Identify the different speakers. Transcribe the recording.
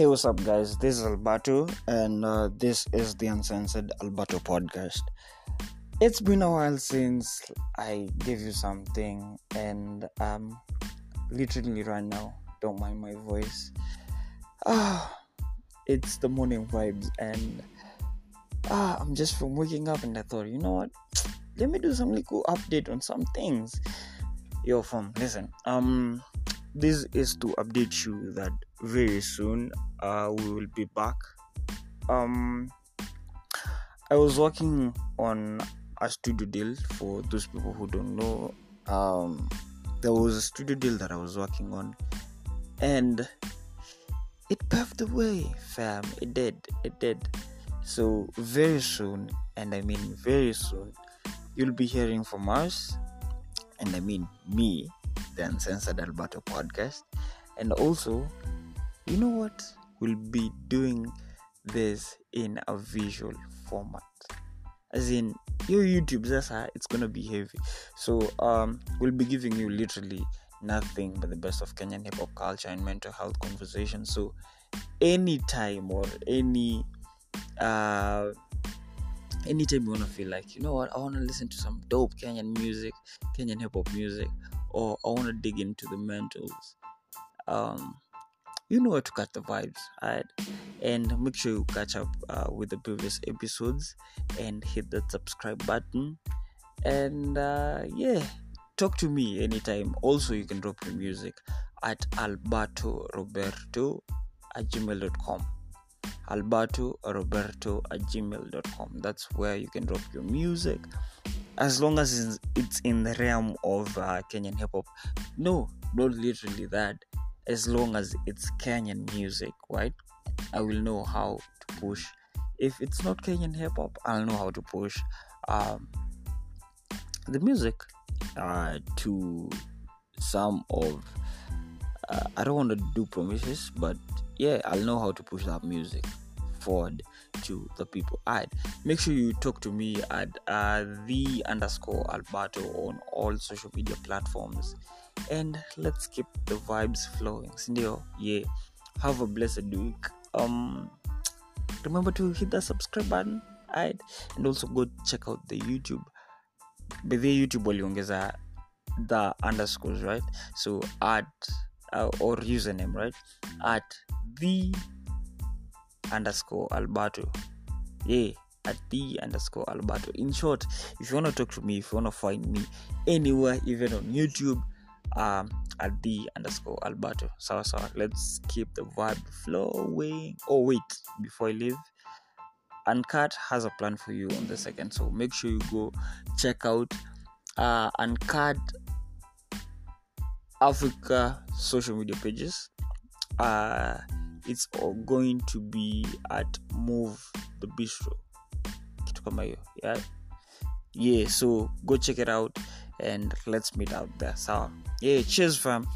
Speaker 1: Hey, what's up, guys? This is Albato, and uh, this is the Uncensored Albato podcast. It's been a while since I gave you something, and um, literally right now, don't mind my voice. Ah, it's the morning vibes, and ah, I'm just from waking up, and I thought, you know what? Let me do some little update on some things. Yo, fam, listen. Um, this is to update you that very soon uh, we will be back. Um i was working on a studio deal for those people who don't know. Um there was a studio deal that i was working on and it paved the way fam. It did it did. So very soon and i mean very soon you'll be hearing from us and i mean me the Uncensored Albato podcast. And also, you know what? We'll be doing this in a visual format. As in, your YouTube, that's how it's gonna be heavy. So, um, we'll be giving you literally nothing but the best of Kenyan hip hop culture and mental health conversations. So, anytime or any uh anytime you want to feel like you know what i want to listen to some dope kenyan music kenyan hip hop music or I want to dig into the mentals, um, you know where to catch the vibes, right? And make sure you catch up uh, with the previous episodes and hit that subscribe button. And uh, yeah, talk to me anytime. Also, you can drop your music at alberto roberto at gmail.com alberto roberto at gmail.com that's where you can drop your music as long as it's in the realm of uh, kenyan hip hop no not literally that as long as it's kenyan music right? I will know how to push. If it's not kenyan hip hop i'll know how to push um, the music uh, to some of uh, i don't want to do promises but yeah i'll know how to push that music forward to the people. Alright, make sure you talk to me at uh, the underscore Albato on all social media platforms, and let's keep the vibes flowing. Sindio, yeah. Have a blessed week. Um, remember to hit that subscribe button. Alright, and also go check out the YouTube. By the YouTube waliongeza the underscores, right? So at uh, or username, right? At the underscore Albato. Yeah, at the underscore Albato. In short, if you want to talk to me, if you want to find me anywhere, even on YouTube, um, at the underscore Albato. So, so let's keep the vibe flowing. Oh, wait, before I leave, Uncut has a plan for you on the second, so make sure you go check out uh, Uncut Africa social media pages. Uh, it's all going to be at move the bistro kitu kama hiyo yeah? yeah so go check it out and let's meet out there. So, yeah cheers fam